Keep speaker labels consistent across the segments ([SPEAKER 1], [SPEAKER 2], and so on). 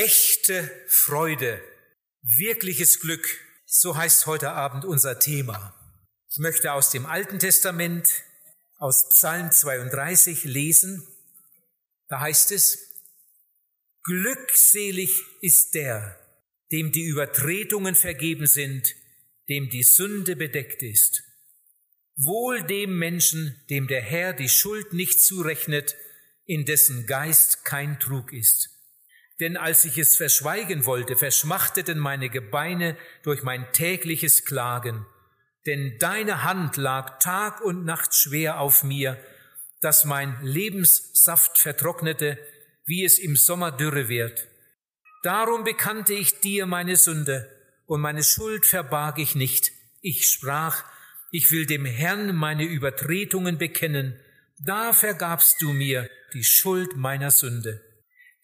[SPEAKER 1] Echte Freude, wirkliches Glück, so heißt heute Abend unser Thema. Ich möchte aus dem Alten Testament, aus Psalm 32 lesen. Da heißt es, Glückselig ist der, dem die Übertretungen vergeben sind, dem die Sünde bedeckt ist. Wohl dem Menschen, dem der Herr die Schuld nicht zurechnet, in dessen Geist kein Trug ist. Denn als ich es verschweigen wollte, verschmachteten meine Gebeine durch mein tägliches Klagen. Denn deine Hand lag Tag und Nacht schwer auf mir, dass mein Lebenssaft vertrocknete, wie es im Sommer dürre wird. Darum bekannte ich dir meine Sünde, und meine Schuld verbarg ich nicht. Ich sprach, ich will dem Herrn meine Übertretungen bekennen, da vergabst du mir die Schuld meiner Sünde.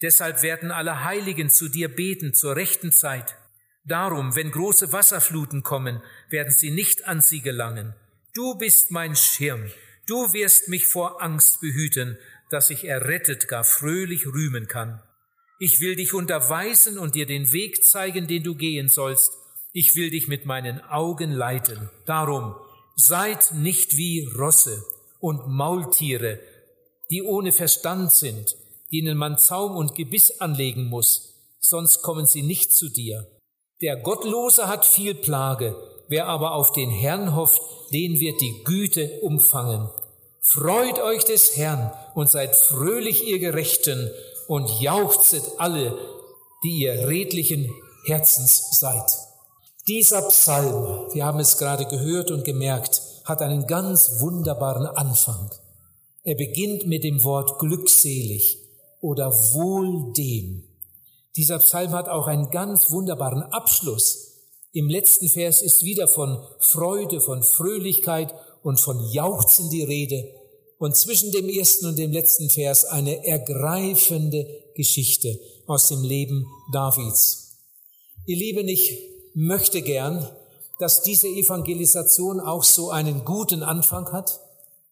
[SPEAKER 1] Deshalb werden alle Heiligen zu dir beten zur rechten Zeit. Darum, wenn große Wasserfluten kommen, werden sie nicht an sie gelangen. Du bist mein Schirm, du wirst mich vor Angst behüten, dass ich errettet gar fröhlich rühmen kann. Ich will dich unterweisen und dir den Weg zeigen, den du gehen sollst. Ich will dich mit meinen Augen leiten. Darum, Seid nicht wie Rosse und Maultiere, die ohne Verstand sind, denen man Zaum und Gebiss anlegen muss, sonst kommen sie nicht zu dir. Der Gottlose hat viel Plage, wer aber auf den Herrn hofft, den wird die Güte umfangen. Freut euch des Herrn und seid fröhlich ihr Gerechten und jauchzet alle, die ihr redlichen Herzens seid. Dieser Psalm, wir haben es gerade gehört und gemerkt, hat einen ganz wunderbaren Anfang. Er beginnt mit dem Wort glückselig oder wohl dem. Dieser Psalm hat auch einen ganz wunderbaren Abschluss. Im letzten Vers ist wieder von Freude, von Fröhlichkeit und von Jauchzen die Rede. Und zwischen dem ersten und dem letzten Vers eine ergreifende Geschichte aus dem Leben Davids. Ihr Lieben, ich möchte gern, dass diese Evangelisation auch so einen guten Anfang hat,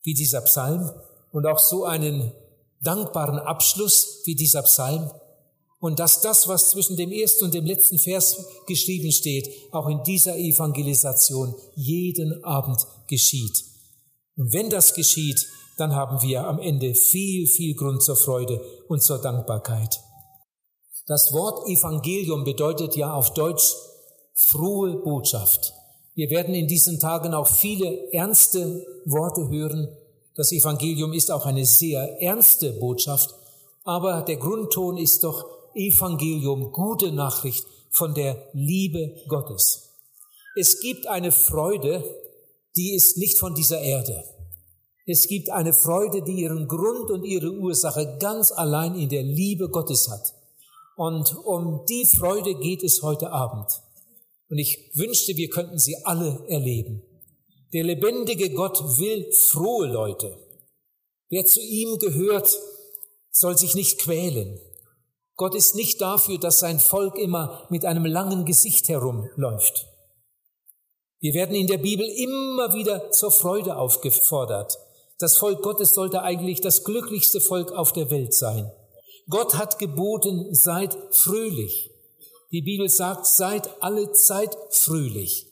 [SPEAKER 1] wie dieser Psalm, und auch so einen dankbaren Abschluss wie dieser Psalm, und dass das, was zwischen dem ersten und dem letzten Vers geschrieben steht, auch in dieser Evangelisation jeden Abend geschieht. Und wenn das geschieht, dann haben wir am Ende viel, viel Grund zur Freude und zur Dankbarkeit. Das Wort Evangelium bedeutet ja auf Deutsch frohe Botschaft. Wir werden in diesen Tagen auch viele ernste Worte hören. Das Evangelium ist auch eine sehr ernste Botschaft, aber der Grundton ist doch Evangelium, gute Nachricht von der Liebe Gottes. Es gibt eine Freude, die ist nicht von dieser Erde. Es gibt eine Freude, die ihren Grund und ihre Ursache ganz allein in der Liebe Gottes hat. Und um die Freude geht es heute Abend. Und ich wünschte, wir könnten sie alle erleben. Der lebendige Gott will frohe Leute. Wer zu ihm gehört, soll sich nicht quälen. Gott ist nicht dafür, dass sein Volk immer mit einem langen Gesicht herumläuft. Wir werden in der Bibel immer wieder zur Freude aufgefordert. Das Volk Gottes sollte eigentlich das glücklichste Volk auf der Welt sein. Gott hat geboten, seid fröhlich. Die Bibel sagt, seid alle Zeit fröhlich.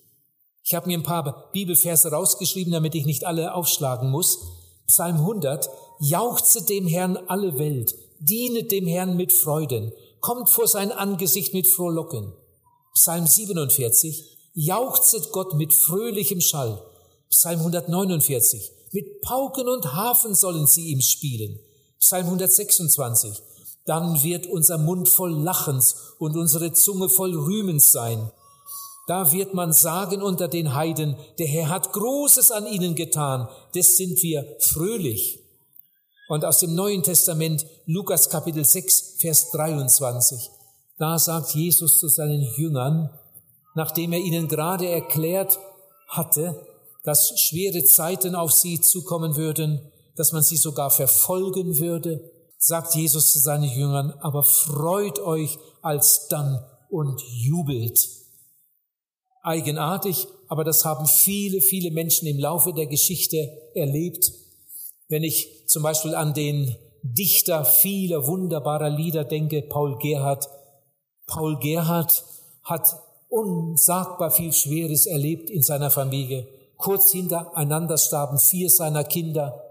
[SPEAKER 1] Ich habe mir ein paar Bibelverse rausgeschrieben, damit ich nicht alle aufschlagen muss. Psalm 100, jauchze dem Herrn alle Welt, dienet dem Herrn mit Freuden, kommt vor sein Angesicht mit Frohlocken. Psalm 47, jauchzet Gott mit fröhlichem Schall. Psalm 149, mit Pauken und Hafen sollen sie ihm spielen. Psalm 126, dann wird unser Mund voll Lachens und unsere Zunge voll Rühmens sein. Da wird man sagen unter den Heiden, der Herr hat Großes an ihnen getan, des sind wir fröhlich. Und aus dem Neuen Testament, Lukas Kapitel 6, Vers 23, da sagt Jesus zu seinen Jüngern, nachdem er ihnen gerade erklärt hatte, dass schwere Zeiten auf sie zukommen würden, dass man sie sogar verfolgen würde, sagt Jesus zu seinen Jüngern, aber freut euch alsdann und jubelt. Eigenartig, aber das haben viele, viele Menschen im Laufe der Geschichte erlebt. Wenn ich zum Beispiel an den Dichter vieler wunderbarer Lieder denke, Paul Gerhardt, Paul Gerhard hat unsagbar viel Schweres erlebt in seiner Familie. Kurz hintereinander starben vier seiner Kinder.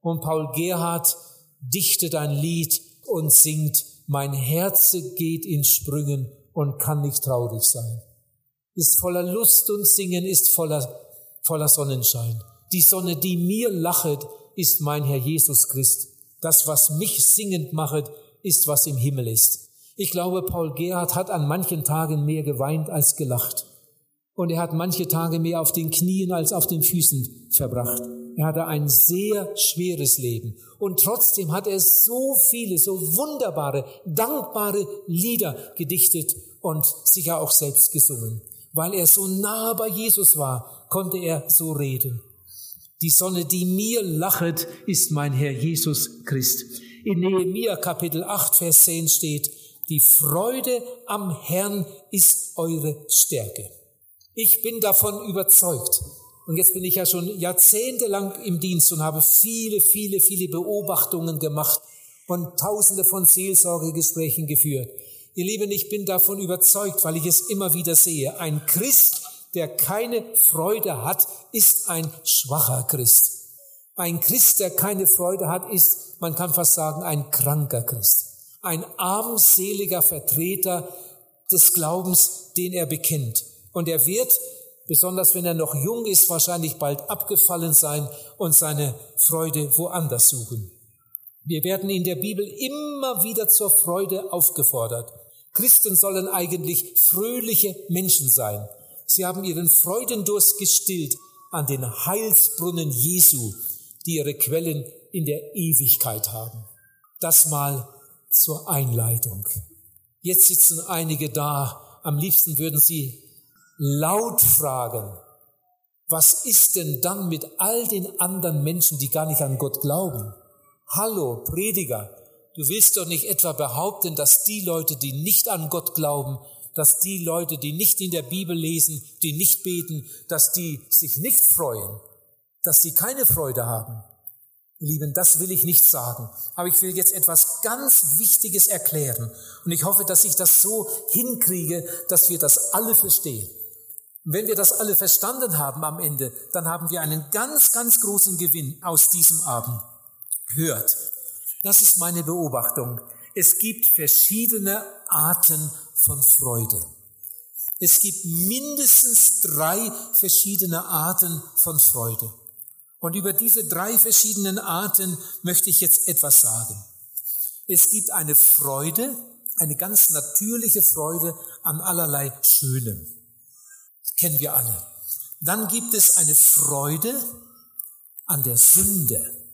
[SPEAKER 1] Und Paul Gerhard dichtet ein Lied und singt, mein Herze geht in Sprüngen und kann nicht traurig sein. Ist voller Lust und Singen, ist voller, voller Sonnenschein. Die Sonne, die mir lachet, ist mein Herr Jesus Christ. Das, was mich singend machet, ist, was im Himmel ist. Ich glaube, Paul Gerhard hat an manchen Tagen mehr geweint als gelacht. Und er hat manche Tage mehr auf den Knien als auf den Füßen verbracht. Er hatte ein sehr schweres Leben. Und trotzdem hat er so viele, so wunderbare, dankbare Lieder gedichtet und sicher auch selbst gesungen. Weil er so nah bei Jesus war, konnte er so reden. Die Sonne, die mir lachet, ist mein Herr Jesus Christ. In Nehemiah Kapitel 8, Vers 10 steht, die Freude am Herrn ist eure Stärke. Ich bin davon überzeugt. Und jetzt bin ich ja schon jahrzehntelang im Dienst und habe viele, viele, viele Beobachtungen gemacht und tausende von Seelsorgegesprächen geführt. Ihr Lieben, ich bin davon überzeugt, weil ich es immer wieder sehe. Ein Christ, der keine Freude hat, ist ein schwacher Christ. Ein Christ, der keine Freude hat, ist, man kann fast sagen, ein kranker Christ ein armseliger Vertreter des Glaubens, den er bekennt. Und er wird, besonders wenn er noch jung ist, wahrscheinlich bald abgefallen sein und seine Freude woanders suchen. Wir werden in der Bibel immer wieder zur Freude aufgefordert. Christen sollen eigentlich fröhliche Menschen sein. Sie haben ihren Freudendurst gestillt an den Heilsbrunnen Jesu, die ihre Quellen in der Ewigkeit haben. Das mal zur Einleitung. Jetzt sitzen einige da, am liebsten würden sie laut fragen, was ist denn dann mit all den anderen Menschen, die gar nicht an Gott glauben? Hallo, Prediger, du willst doch nicht etwa behaupten, dass die Leute, die nicht an Gott glauben, dass die Leute, die nicht in der Bibel lesen, die nicht beten, dass die sich nicht freuen, dass sie keine Freude haben. Lieben, das will ich nicht sagen. Aber ich will jetzt etwas ganz Wichtiges erklären. Und ich hoffe, dass ich das so hinkriege, dass wir das alle verstehen. Und wenn wir das alle verstanden haben am Ende, dann haben wir einen ganz, ganz großen Gewinn aus diesem Abend. Hört, das ist meine Beobachtung. Es gibt verschiedene Arten von Freude. Es gibt mindestens drei verschiedene Arten von Freude. Und über diese drei verschiedenen Arten möchte ich jetzt etwas sagen. Es gibt eine Freude, eine ganz natürliche Freude an allerlei Schönem. Das kennen wir alle. Dann gibt es eine Freude an der Sünde.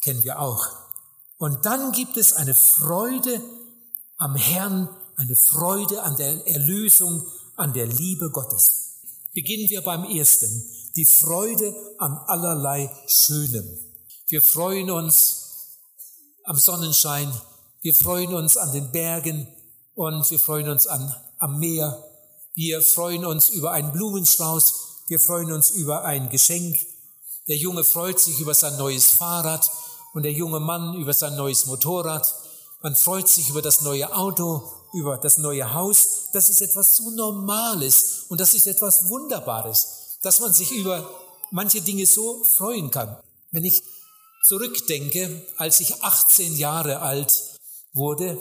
[SPEAKER 1] Kennen wir auch. Und dann gibt es eine Freude am Herrn, eine Freude an der Erlösung, an der Liebe Gottes. Beginnen wir beim ersten die Freude an allerlei Schönem. Wir freuen uns am Sonnenschein, wir freuen uns an den Bergen und wir freuen uns an, am Meer. Wir freuen uns über einen Blumenstrauß, wir freuen uns über ein Geschenk. Der Junge freut sich über sein neues Fahrrad und der junge Mann über sein neues Motorrad. Man freut sich über das neue Auto, über das neue Haus. Das ist etwas so Normales und das ist etwas Wunderbares dass man sich über manche Dinge so freuen kann. Wenn ich zurückdenke, als ich 18 Jahre alt wurde,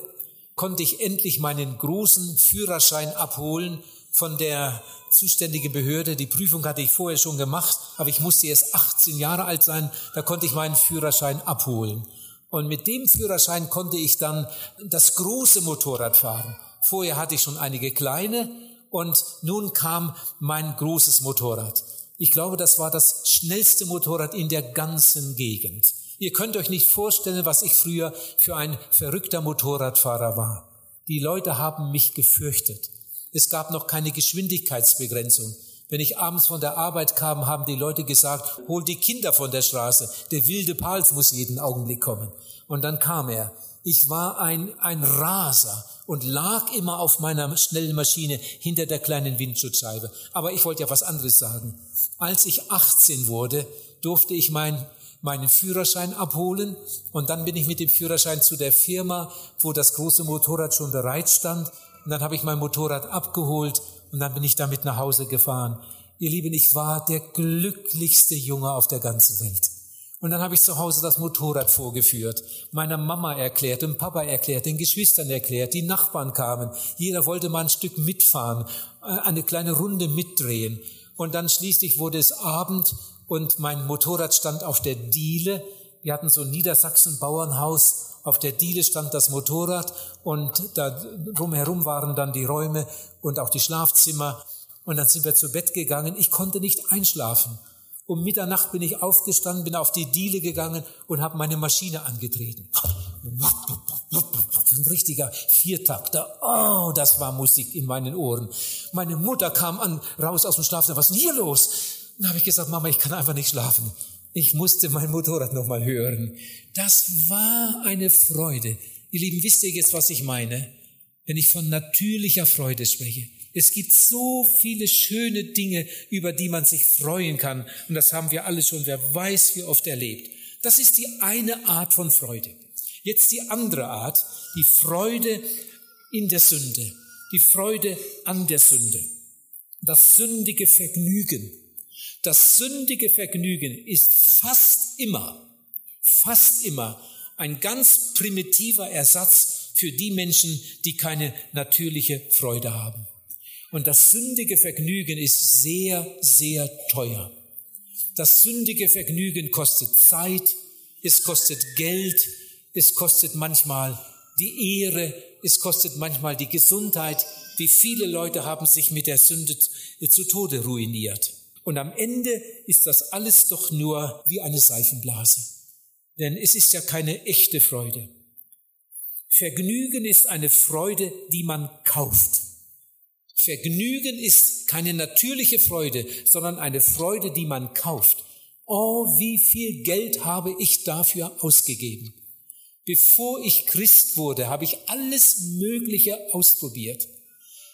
[SPEAKER 1] konnte ich endlich meinen großen Führerschein abholen von der zuständigen Behörde. Die Prüfung hatte ich vorher schon gemacht, aber ich musste erst 18 Jahre alt sein. Da konnte ich meinen Führerschein abholen. Und mit dem Führerschein konnte ich dann das große Motorrad fahren. Vorher hatte ich schon einige kleine und nun kam mein großes Motorrad. Ich glaube, das war das schnellste Motorrad in der ganzen Gegend. Ihr könnt euch nicht vorstellen, was ich früher für ein verrückter Motorradfahrer war. Die Leute haben mich gefürchtet. Es gab noch keine Geschwindigkeitsbegrenzung. Wenn ich abends von der Arbeit kam, haben die Leute gesagt, hol die Kinder von der Straße. Der wilde Pals muss jeden Augenblick kommen. Und dann kam er. Ich war ein, ein Raser und lag immer auf meiner schnellen Maschine hinter der kleinen Windschutzscheibe. Aber ich wollte ja was anderes sagen. Als ich 18 wurde, durfte ich mein, meinen Führerschein abholen und dann bin ich mit dem Führerschein zu der Firma, wo das große Motorrad schon bereit stand und dann habe ich mein Motorrad abgeholt und dann bin ich damit nach Hause gefahren. Ihr Lieben, ich war der glücklichste Junge auf der ganzen Welt. Und dann habe ich zu Hause das Motorrad vorgeführt, meiner Mama erklärt, dem Papa erklärt, den Geschwistern erklärt, die Nachbarn kamen. Jeder wollte mal ein Stück mitfahren, äh, eine kleine Runde mitdrehen. Und dann schließlich wurde es Abend und mein Motorrad stand auf der Diele. Wir hatten so ein Niedersachsen-Bauernhaus. Auf der Diele stand das Motorrad und da drumherum waren dann die Räume und auch die Schlafzimmer. Und dann sind wir zu Bett gegangen. Ich konnte nicht einschlafen. Um Mitternacht bin ich aufgestanden, bin auf die Diele gegangen und habe meine Maschine angetreten. Ein richtiger Viertakter. Oh, das war Musik in meinen Ohren. Meine Mutter kam an, raus aus dem Schlafzimmer. Was ist denn hier los? Dann habe ich gesagt, Mama, ich kann einfach nicht schlafen. Ich musste mein Motorrad nochmal hören. Das war eine Freude. Ihr Lieben, wisst ihr jetzt, was ich meine? Wenn ich von natürlicher Freude spreche. Es gibt so viele schöne Dinge, über die man sich freuen kann. Und das haben wir alle schon, wer weiß, wie oft erlebt. Das ist die eine Art von Freude. Jetzt die andere Art, die Freude in der Sünde, die Freude an der Sünde, das sündige Vergnügen. Das sündige Vergnügen ist fast immer, fast immer ein ganz primitiver Ersatz für die Menschen, die keine natürliche Freude haben. Und das sündige Vergnügen ist sehr, sehr teuer. Das sündige Vergnügen kostet Zeit, es kostet Geld, es kostet manchmal die Ehre, es kostet manchmal die Gesundheit. Wie viele Leute haben sich mit der Sünde zu Tode ruiniert. Und am Ende ist das alles doch nur wie eine Seifenblase. Denn es ist ja keine echte Freude. Vergnügen ist eine Freude, die man kauft. Vergnügen ist keine natürliche Freude, sondern eine Freude, die man kauft. Oh, wie viel Geld habe ich dafür ausgegeben. Bevor ich Christ wurde, habe ich alles Mögliche ausprobiert.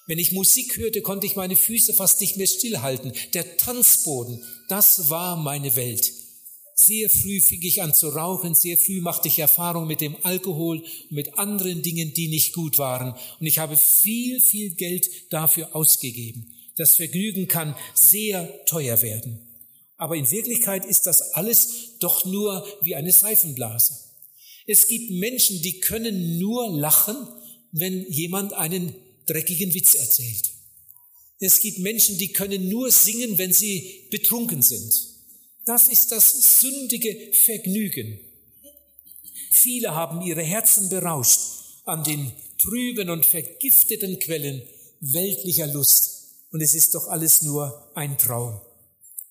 [SPEAKER 1] Wenn ich Musik hörte, konnte ich meine Füße fast nicht mehr stillhalten. Der Tanzboden, das war meine Welt. Sehr früh fing ich an zu rauchen, sehr früh machte ich Erfahrung mit dem Alkohol und mit anderen Dingen, die nicht gut waren. Und ich habe viel, viel Geld dafür ausgegeben. Das Vergnügen kann sehr teuer werden. Aber in Wirklichkeit ist das alles doch nur wie eine Seifenblase. Es gibt Menschen, die können nur lachen, wenn jemand einen dreckigen Witz erzählt. Es gibt Menschen, die können nur singen, wenn sie betrunken sind. Das ist das sündige Vergnügen. Viele haben ihre Herzen berauscht an den trüben und vergifteten Quellen weltlicher Lust. Und es ist doch alles nur ein Traum.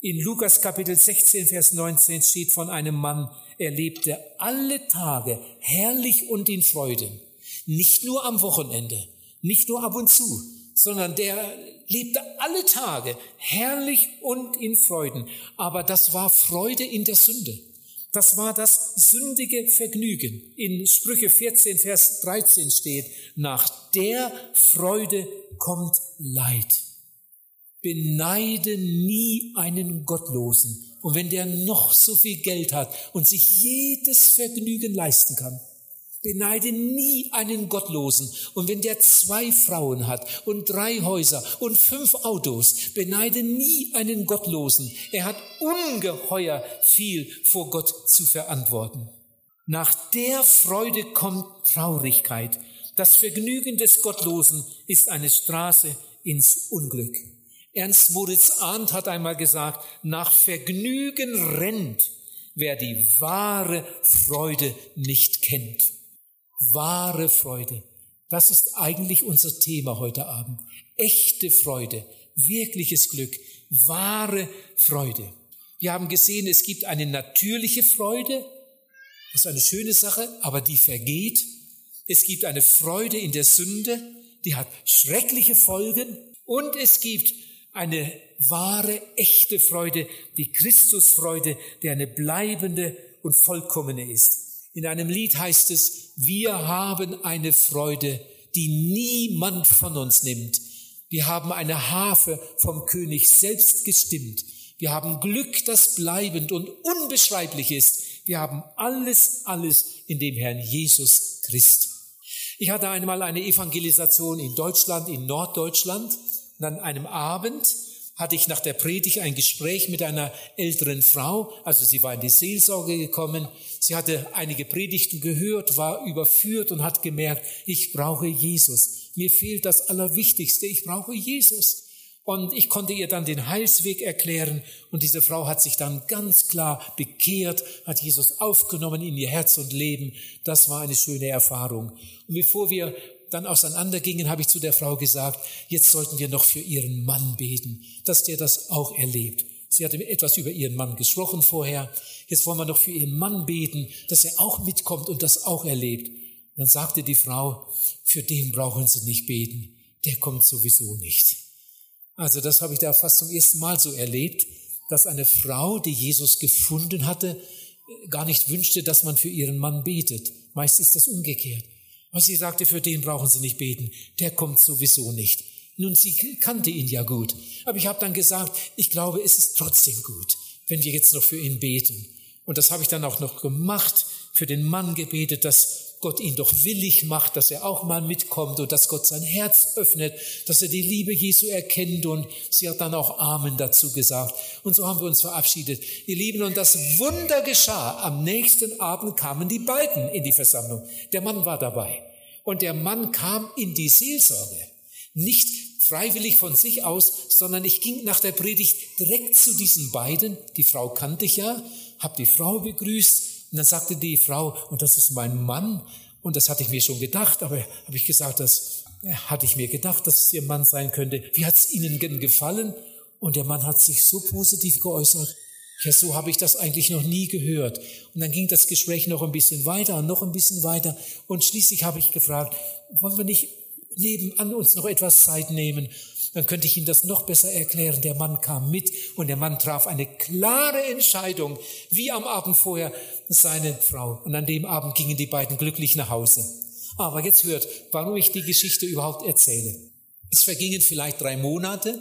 [SPEAKER 1] In Lukas Kapitel 16, Vers 19 steht von einem Mann, er lebte alle Tage herrlich und in Freuden. Nicht nur am Wochenende, nicht nur ab und zu, sondern der lebte alle Tage herrlich und in Freuden. Aber das war Freude in der Sünde. Das war das sündige Vergnügen. In Sprüche 14, Vers 13 steht, nach der Freude kommt Leid. Beneide nie einen Gottlosen. Und wenn der noch so viel Geld hat und sich jedes Vergnügen leisten kann, Beneide nie einen Gottlosen. Und wenn der zwei Frauen hat und drei Häuser und fünf Autos, beneide nie einen Gottlosen. Er hat ungeheuer viel vor Gott zu verantworten. Nach der Freude kommt Traurigkeit. Das Vergnügen des Gottlosen ist eine Straße ins Unglück. Ernst Moritz Arndt hat einmal gesagt, nach Vergnügen rennt, wer die wahre Freude nicht kennt wahre Freude. Das ist eigentlich unser Thema heute Abend. Echte Freude, wirkliches Glück, wahre Freude. Wir haben gesehen, es gibt eine natürliche Freude, das ist eine schöne Sache, aber die vergeht. Es gibt eine Freude in der Sünde, die hat schreckliche Folgen. Und es gibt eine wahre, echte Freude, die Christusfreude, die eine bleibende und vollkommene ist. In einem Lied heißt es, wir haben eine Freude, die niemand von uns nimmt. Wir haben eine Harfe vom König selbst gestimmt. Wir haben Glück, das bleibend und unbeschreiblich ist. Wir haben alles, alles in dem Herrn Jesus Christ. Ich hatte einmal eine Evangelisation in Deutschland, in Norddeutschland. Und an einem Abend hatte ich nach der Predigt ein Gespräch mit einer älteren Frau. Also sie war in die Seelsorge gekommen. Sie hatte einige Predigten gehört, war überführt und hat gemerkt, ich brauche Jesus. Mir fehlt das Allerwichtigste. Ich brauche Jesus. Und ich konnte ihr dann den Heilsweg erklären und diese Frau hat sich dann ganz klar bekehrt, hat Jesus aufgenommen in ihr Herz und Leben. Das war eine schöne Erfahrung. Und bevor wir dann auseinandergingen, habe ich zu der Frau gesagt, jetzt sollten wir noch für ihren Mann beten, dass der das auch erlebt. Sie hatte etwas über ihren Mann gesprochen vorher. Jetzt wollen wir noch für ihren Mann beten, dass er auch mitkommt und das auch erlebt. Und dann sagte die Frau, für den brauchen Sie nicht beten, der kommt sowieso nicht. Also das habe ich da fast zum ersten Mal so erlebt, dass eine Frau, die Jesus gefunden hatte, gar nicht wünschte, dass man für ihren Mann betet. Meist ist das umgekehrt. Aber sie sagte, für den brauchen Sie nicht beten, der kommt sowieso nicht. Nun, sie kannte ihn ja gut. Aber ich habe dann gesagt, ich glaube, es ist trotzdem gut, wenn wir jetzt noch für ihn beten. Und das habe ich dann auch noch gemacht, für den Mann gebetet, dass Gott ihn doch willig macht, dass er auch mal mitkommt und dass Gott sein Herz öffnet, dass er die Liebe Jesu erkennt und sie hat dann auch Amen dazu gesagt. Und so haben wir uns verabschiedet. Ihr Lieben, und das Wunder geschah. Am nächsten Abend kamen die beiden in die Versammlung. Der Mann war dabei. Und der Mann kam in die Seelsorge. Nicht freiwillig von sich aus, sondern ich ging nach der Predigt direkt zu diesen beiden. Die Frau kannte ich ja, habe die Frau begrüßt und dann sagte die Frau, und das ist mein Mann, und das hatte ich mir schon gedacht, aber habe ich gesagt, das hatte ich mir gedacht, dass es ihr Mann sein könnte. Wie hat es Ihnen denn gefallen? Und der Mann hat sich so positiv geäußert. Ja, so habe ich das eigentlich noch nie gehört. Und dann ging das Gespräch noch ein bisschen weiter und noch ein bisschen weiter. Und schließlich habe ich gefragt, wollen wir nicht nebenan uns noch etwas Zeit nehmen dann könnte ich Ihnen das noch besser erklären. Der Mann kam mit und der Mann traf eine klare Entscheidung, wie am Abend vorher seine Frau. Und an dem Abend gingen die beiden glücklich nach Hause. Aber jetzt hört, warum ich die Geschichte überhaupt erzähle. Es vergingen vielleicht drei Monate.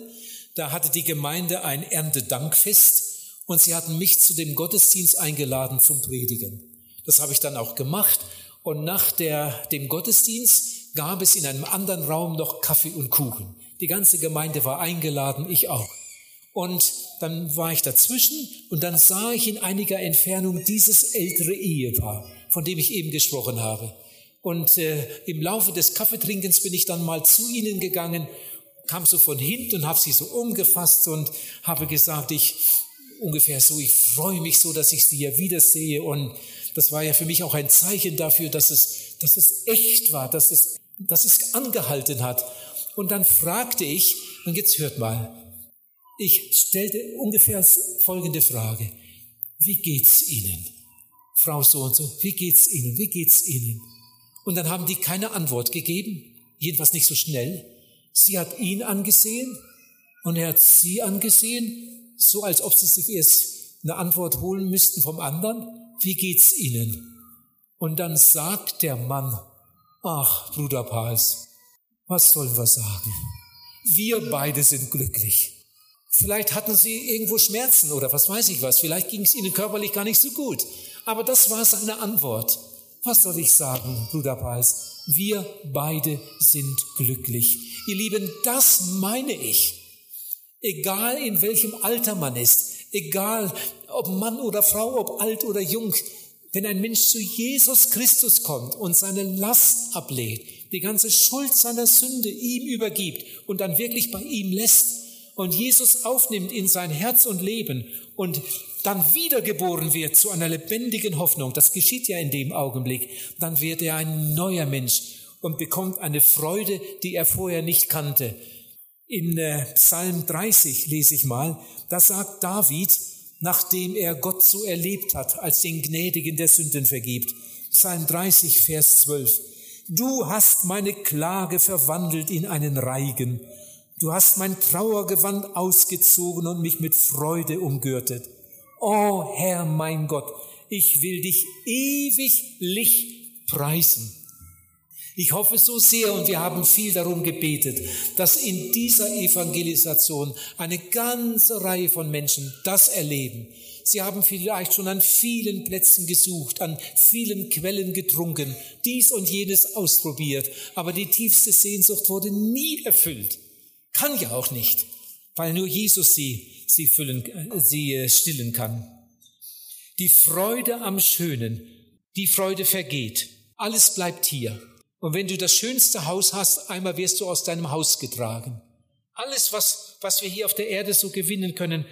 [SPEAKER 1] Da hatte die Gemeinde ein Erntedankfest und sie hatten mich zu dem Gottesdienst eingeladen zum Predigen. Das habe ich dann auch gemacht. Und nach der, dem Gottesdienst gab es in einem anderen Raum noch Kaffee und Kuchen. Die ganze Gemeinde war eingeladen, ich auch. Und dann war ich dazwischen und dann sah ich in einiger Entfernung dieses ältere Ehepaar, von dem ich eben gesprochen habe. Und äh, im Laufe des Kaffeetrinkens bin ich dann mal zu ihnen gegangen, kam so von hinten und habe sie so umgefasst und habe gesagt, ich ungefähr so, ich freue mich so, dass ich sie hier wiedersehe. Und das war ja für mich auch ein Zeichen dafür, dass es, dass es echt war, dass es, dass es angehalten hat. Und dann fragte ich, und jetzt hört mal, ich stellte ungefähr folgende Frage. Wie geht's Ihnen? Frau so und so, wie geht's Ihnen? Wie geht's Ihnen? Und dann haben die keine Antwort gegeben, jedenfalls nicht so schnell. Sie hat ihn angesehen und er hat sie angesehen, so als ob sie sich erst eine Antwort holen müssten vom anderen. Wie geht's Ihnen? Und dann sagt der Mann, ach, Bruder Pals, was sollen wir sagen? Wir beide sind glücklich. Vielleicht hatten sie irgendwo Schmerzen oder was weiß ich was. Vielleicht ging es ihnen körperlich gar nicht so gut. Aber das war seine Antwort. Was soll ich sagen, Bruder Pals? Wir beide sind glücklich. Ihr Lieben, das meine ich. Egal in welchem Alter man ist, egal ob Mann oder Frau, ob alt oder jung, wenn ein Mensch zu Jesus Christus kommt und seine Last ablehnt, die ganze Schuld seiner Sünde ihm übergibt und dann wirklich bei ihm lässt und Jesus aufnimmt in sein Herz und Leben und dann wiedergeboren wird zu einer lebendigen Hoffnung, das geschieht ja in dem Augenblick, dann wird er ein neuer Mensch und bekommt eine Freude, die er vorher nicht kannte. In äh, Psalm 30 lese ich mal, da sagt David, nachdem er Gott so erlebt hat, als den Gnädigen der Sünden vergibt. Psalm 30, Vers 12. Du hast meine Klage verwandelt in einen Reigen. Du hast mein Trauergewand ausgezogen und mich mit Freude umgürtet. O Herr mein Gott, ich will dich ewiglich preisen. Ich hoffe so sehr und wir haben viel darum gebetet, dass in dieser Evangelisation eine ganze Reihe von Menschen das erleben. Sie haben vielleicht schon an vielen Plätzen gesucht, an vielen Quellen getrunken, dies und jenes ausprobiert, aber die tiefste Sehnsucht wurde nie erfüllt. Kann ja auch nicht, weil nur Jesus sie, sie, füllen, äh, sie äh, stillen kann. Die Freude am Schönen, die Freude vergeht. Alles bleibt hier. Und wenn du das schönste Haus hast, einmal wirst du aus deinem Haus getragen. Alles, was, was wir hier auf der Erde so gewinnen können,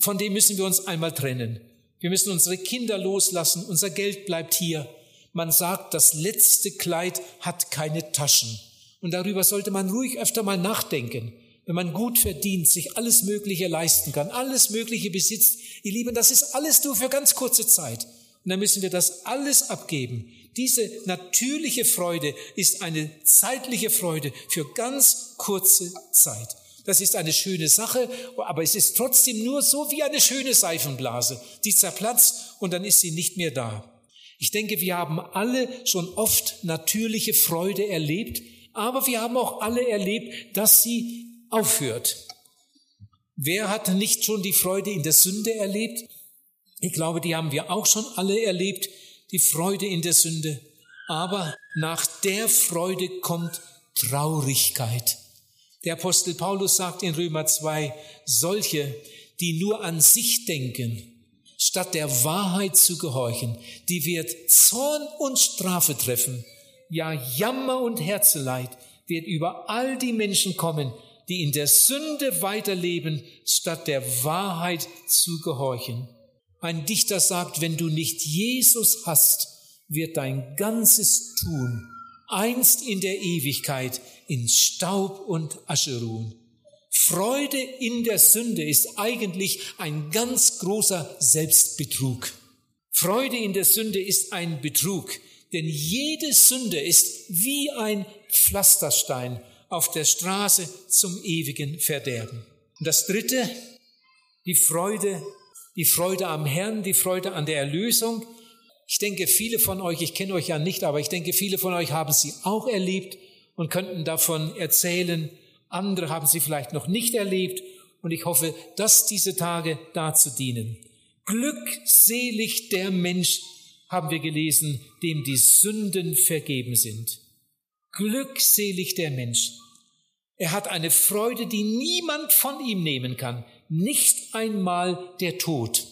[SPEAKER 1] von dem müssen wir uns einmal trennen. Wir müssen unsere Kinder loslassen, unser Geld bleibt hier. Man sagt, das letzte Kleid hat keine Taschen. Und darüber sollte man ruhig öfter mal nachdenken. Wenn man gut verdient, sich alles Mögliche leisten kann, alles Mögliche besitzt, ihr Lieben, das ist alles nur für ganz kurze Zeit. Und dann müssen wir das alles abgeben. Diese natürliche Freude ist eine zeitliche Freude für ganz kurze Zeit. Das ist eine schöne Sache, aber es ist trotzdem nur so wie eine schöne Seifenblase. Die zerplatzt und dann ist sie nicht mehr da. Ich denke, wir haben alle schon oft natürliche Freude erlebt, aber wir haben auch alle erlebt, dass sie aufhört. Wer hat nicht schon die Freude in der Sünde erlebt? Ich glaube, die haben wir auch schon alle erlebt, die Freude in der Sünde. Aber nach der Freude kommt Traurigkeit. Der Apostel Paulus sagt in Römer 2, solche, die nur an sich denken, statt der Wahrheit zu gehorchen, die wird Zorn und Strafe treffen. Ja, Jammer und Herzeleid wird über all die Menschen kommen, die in der Sünde weiterleben, statt der Wahrheit zu gehorchen. Ein Dichter sagt, wenn du nicht Jesus hast, wird dein ganzes Tun einst in der Ewigkeit in Staub und Asche ruhen. Freude in der Sünde ist eigentlich ein ganz großer Selbstbetrug. Freude in der Sünde ist ein Betrug, denn jede Sünde ist wie ein Pflasterstein auf der Straße zum ewigen Verderben. Und das dritte, die Freude, die Freude am Herrn, die Freude an der Erlösung. Ich denke, viele von euch, ich kenne euch ja nicht, aber ich denke, viele von euch haben sie auch erlebt und könnten davon erzählen. Andere haben sie vielleicht noch nicht erlebt. Und ich hoffe, dass diese Tage dazu dienen. Glückselig der Mensch, haben wir gelesen, dem die Sünden vergeben sind. Glückselig der Mensch. Er hat eine Freude, die niemand von ihm nehmen kann, nicht einmal der Tod.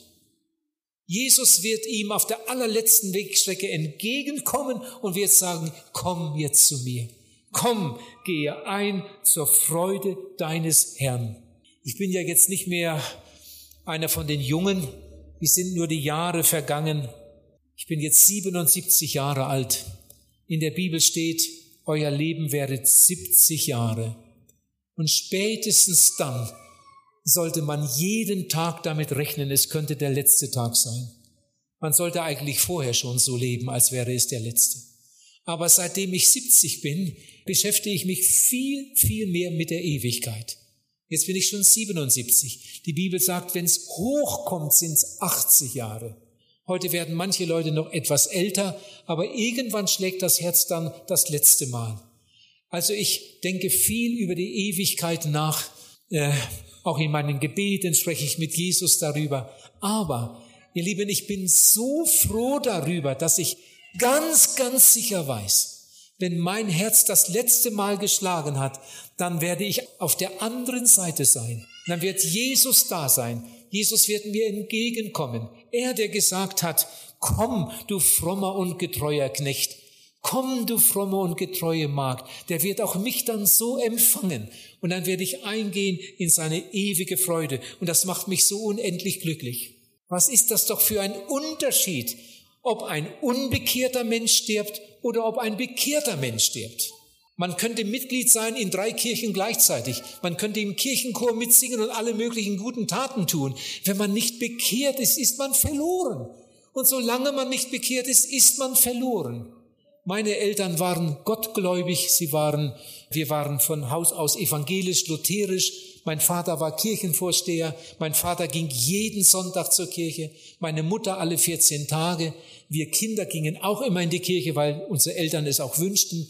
[SPEAKER 1] Jesus wird ihm auf der allerletzten Wegstrecke entgegenkommen und wird sagen, komm jetzt zu mir. Komm, gehe ein zur Freude deines Herrn. Ich bin ja jetzt nicht mehr einer von den Jungen, wie sind nur die Jahre vergangen. Ich bin jetzt 77 Jahre alt. In der Bibel steht, euer Leben wäre 70 Jahre. Und spätestens dann sollte man jeden Tag damit rechnen, es könnte der letzte Tag sein. Man sollte eigentlich vorher schon so leben, als wäre es der letzte. Aber seitdem ich 70 bin, beschäftige ich mich viel, viel mehr mit der Ewigkeit. Jetzt bin ich schon 77. Die Bibel sagt, wenn es hochkommt, sind es 80 Jahre. Heute werden manche Leute noch etwas älter, aber irgendwann schlägt das Herz dann das letzte Mal. Also ich denke viel über die Ewigkeit nach. Äh, auch in meinen Gebeten spreche ich mit Jesus darüber. Aber, ihr Lieben, ich bin so froh darüber, dass ich ganz, ganz sicher weiß, wenn mein Herz das letzte Mal geschlagen hat, dann werde ich auf der anderen Seite sein. Dann wird Jesus da sein. Jesus wird mir entgegenkommen. Er, der gesagt hat, komm, du frommer und getreuer Knecht. Komm, du fromme und getreue Magd, der wird auch mich dann so empfangen. Und dann werde ich eingehen in seine ewige Freude. Und das macht mich so unendlich glücklich. Was ist das doch für ein Unterschied, ob ein unbekehrter Mensch stirbt oder ob ein bekehrter Mensch stirbt. Man könnte Mitglied sein in drei Kirchen gleichzeitig. Man könnte im Kirchenchor mitsingen und alle möglichen guten Taten tun. Wenn man nicht bekehrt ist, ist man verloren. Und solange man nicht bekehrt ist, ist man verloren. Meine Eltern waren gottgläubig, sie waren, wir waren von Haus aus evangelisch, lutherisch. Mein Vater war Kirchenvorsteher, mein Vater ging jeden Sonntag zur Kirche, meine Mutter alle 14 Tage. Wir Kinder gingen auch immer in die Kirche, weil unsere Eltern es auch wünschten.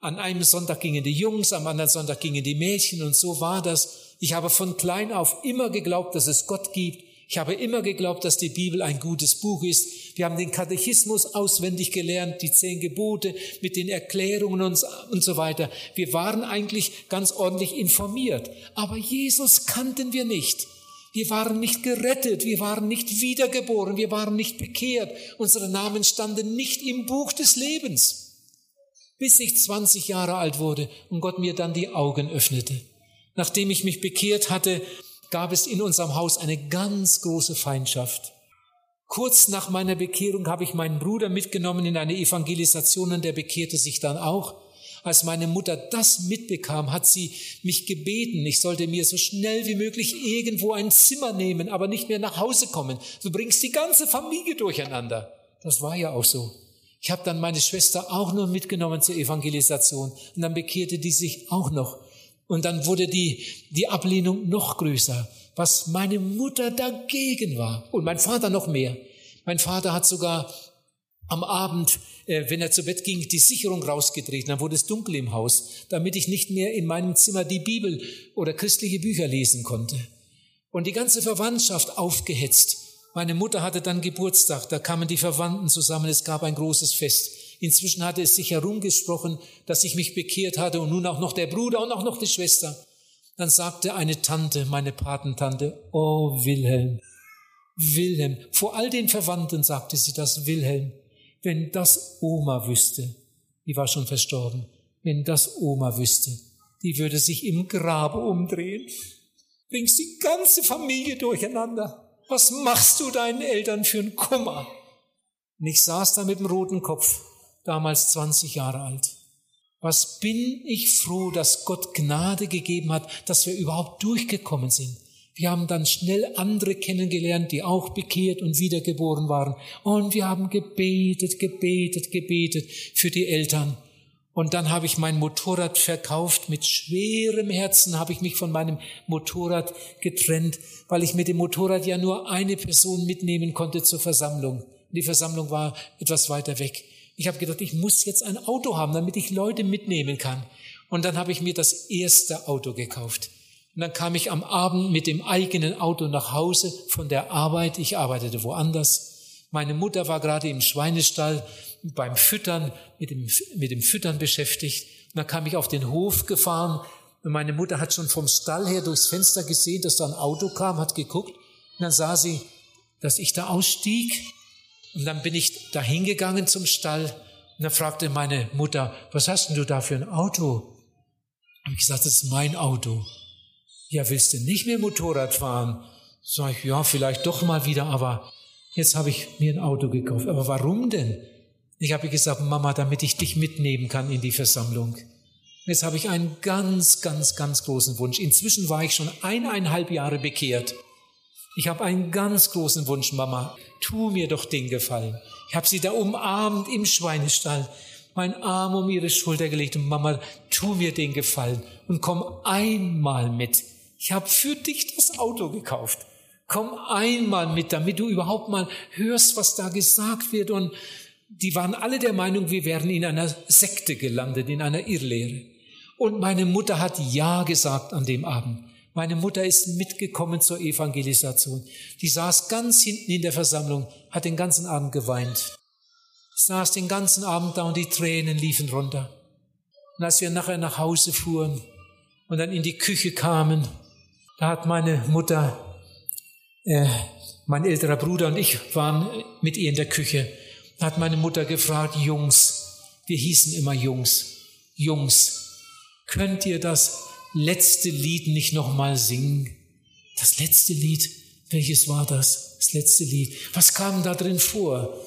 [SPEAKER 1] An einem Sonntag gingen die Jungs, am anderen Sonntag gingen die Mädchen und so war das. Ich habe von klein auf immer geglaubt, dass es Gott gibt.
[SPEAKER 2] Ich habe immer geglaubt, dass die Bibel ein gutes Buch ist. Wir haben den Katechismus auswendig gelernt, die zehn Gebote mit den Erklärungen und, so weiter. Wir waren eigentlich ganz ordentlich informiert. Aber Jesus kannten wir nicht. Wir waren nicht gerettet, wir waren nicht wiedergeboren, wir waren nicht bekehrt. Unsere Namen standen nicht im Buch des Lebens. Bis ich 20 Jahre alt wurde und Gott mir dann die Augen öffnete. Nachdem ich mich bekehrt hatte, gab es in unserem Haus eine ganz große Feindschaft. Kurz nach meiner Bekehrung habe ich meinen Bruder mitgenommen in eine Evangelisation und der bekehrte sich dann auch. Als meine Mutter das mitbekam, hat sie mich gebeten, ich sollte mir so schnell wie möglich irgendwo ein Zimmer nehmen, aber nicht mehr nach Hause kommen. Du bringst die ganze Familie durcheinander. Das war ja auch so. Ich habe dann meine Schwester auch nur mitgenommen zur Evangelisation und dann bekehrte die sich auch noch. Und dann wurde die, die Ablehnung noch größer, was meine Mutter dagegen war und mein Vater noch mehr. Mein Vater hat sogar am Abend, äh, wenn er zu Bett ging, die Sicherung rausgedreht. Dann wurde es dunkel im Haus, damit ich nicht mehr in meinem Zimmer die Bibel oder christliche Bücher lesen konnte. Und die ganze Verwandtschaft aufgehetzt. Meine Mutter hatte dann Geburtstag, da kamen die Verwandten zusammen, es gab ein großes Fest. Inzwischen hatte es sich herumgesprochen, dass ich mich bekehrt hatte und nun auch noch der Bruder und auch noch die Schwester. Dann sagte eine Tante, meine Patentante, oh Wilhelm, Wilhelm, vor all den Verwandten sagte sie das, Wilhelm, wenn das Oma wüsste, die war schon verstorben, wenn das Oma wüsste, die würde sich im Grabe umdrehen. Bringst die ganze Familie durcheinander. Was machst du deinen Eltern für einen Kummer? Und ich saß da mit dem roten Kopf damals 20 Jahre alt. Was bin ich froh, dass Gott Gnade gegeben hat, dass wir überhaupt durchgekommen sind. Wir haben dann schnell andere kennengelernt, die auch bekehrt und wiedergeboren waren. Und wir haben gebetet, gebetet, gebetet für die Eltern. Und dann habe ich mein Motorrad verkauft. Mit schwerem Herzen habe ich mich von meinem Motorrad getrennt, weil ich mit dem Motorrad ja nur eine Person mitnehmen konnte zur Versammlung. Die Versammlung war etwas weiter weg. Ich habe gedacht, ich muss jetzt ein Auto haben, damit ich Leute mitnehmen kann. Und dann habe ich mir das erste Auto gekauft. Und dann kam ich am Abend mit dem eigenen Auto nach Hause von der Arbeit. Ich arbeitete woanders. Meine Mutter war gerade im Schweinestall beim Füttern, mit dem, mit dem Füttern beschäftigt. Und dann kam ich auf den Hof gefahren. Und meine Mutter hat schon vom Stall her durchs Fenster gesehen, dass da ein Auto kam, hat geguckt. Und dann sah sie, dass ich da ausstieg und dann bin ich da hingegangen zum Stall und dann fragte meine Mutter, was hast denn du da für ein Auto? Und ich gesagt, das ist mein Auto. Ja, willst du nicht mehr Motorrad fahren? Sag ich, ja, vielleicht doch mal wieder, aber jetzt habe ich mir ein Auto gekauft. Aber warum denn? Ich habe gesagt, Mama, damit ich dich mitnehmen kann in die Versammlung. Jetzt habe ich einen ganz, ganz, ganz großen Wunsch. Inzwischen war ich schon eineinhalb Jahre bekehrt. Ich habe einen ganz großen Wunsch, Mama. Tu mir doch den Gefallen. Ich habe sie da umarmt im Schweinestall, mein Arm um ihre Schulter gelegt und Mama, tu mir den Gefallen und komm einmal mit. Ich habe für dich das Auto gekauft. Komm einmal mit, damit du überhaupt mal hörst, was da gesagt wird. Und die waren alle der Meinung, wir wären in einer Sekte gelandet, in einer Irrlehre. Und meine Mutter hat Ja gesagt an dem Abend. Meine Mutter ist mitgekommen zur Evangelisation. Die saß ganz hinten in der Versammlung, hat den ganzen Abend geweint. Saß den ganzen Abend da und die Tränen liefen runter. Und als wir nachher nach Hause fuhren und dann in die Küche kamen, da hat meine Mutter, äh, mein älterer Bruder und ich waren mit ihr in der Küche, da hat meine Mutter gefragt, Jungs, wir hießen immer Jungs, Jungs, könnt ihr das letzte Lied nicht nochmal singen? Das letzte Lied, welches war das? Das letzte Lied. Was kam da drin vor?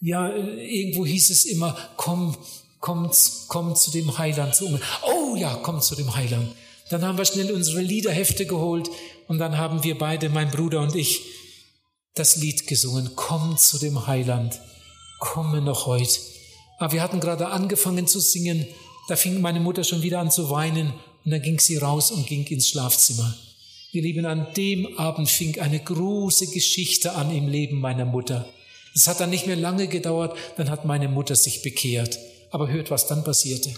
[SPEAKER 2] Ja, irgendwo hieß es immer, komm, komm, komm zu dem Heiland. Oh ja, komm zu dem Heiland. Dann haben wir schnell unsere Liederhefte geholt und dann haben wir beide, mein Bruder und ich, das Lied gesungen. Komm zu dem Heiland. Komme noch heute. Aber wir hatten gerade angefangen zu singen. Da fing meine Mutter schon wieder an zu weinen und dann ging sie raus und ging ins Schlafzimmer. Ihr Lieben, an dem Abend fing eine große Geschichte an im Leben meiner Mutter. Es hat dann nicht mehr lange gedauert, dann hat meine Mutter sich bekehrt. Aber hört, was dann passierte.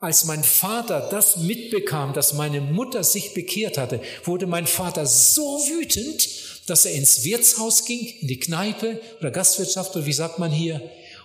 [SPEAKER 2] Als mein Vater das mitbekam, dass meine Mutter sich bekehrt hatte, wurde mein Vater so wütend, dass er ins Wirtshaus ging, in die Kneipe oder Gastwirtschaft oder wie sagt man hier.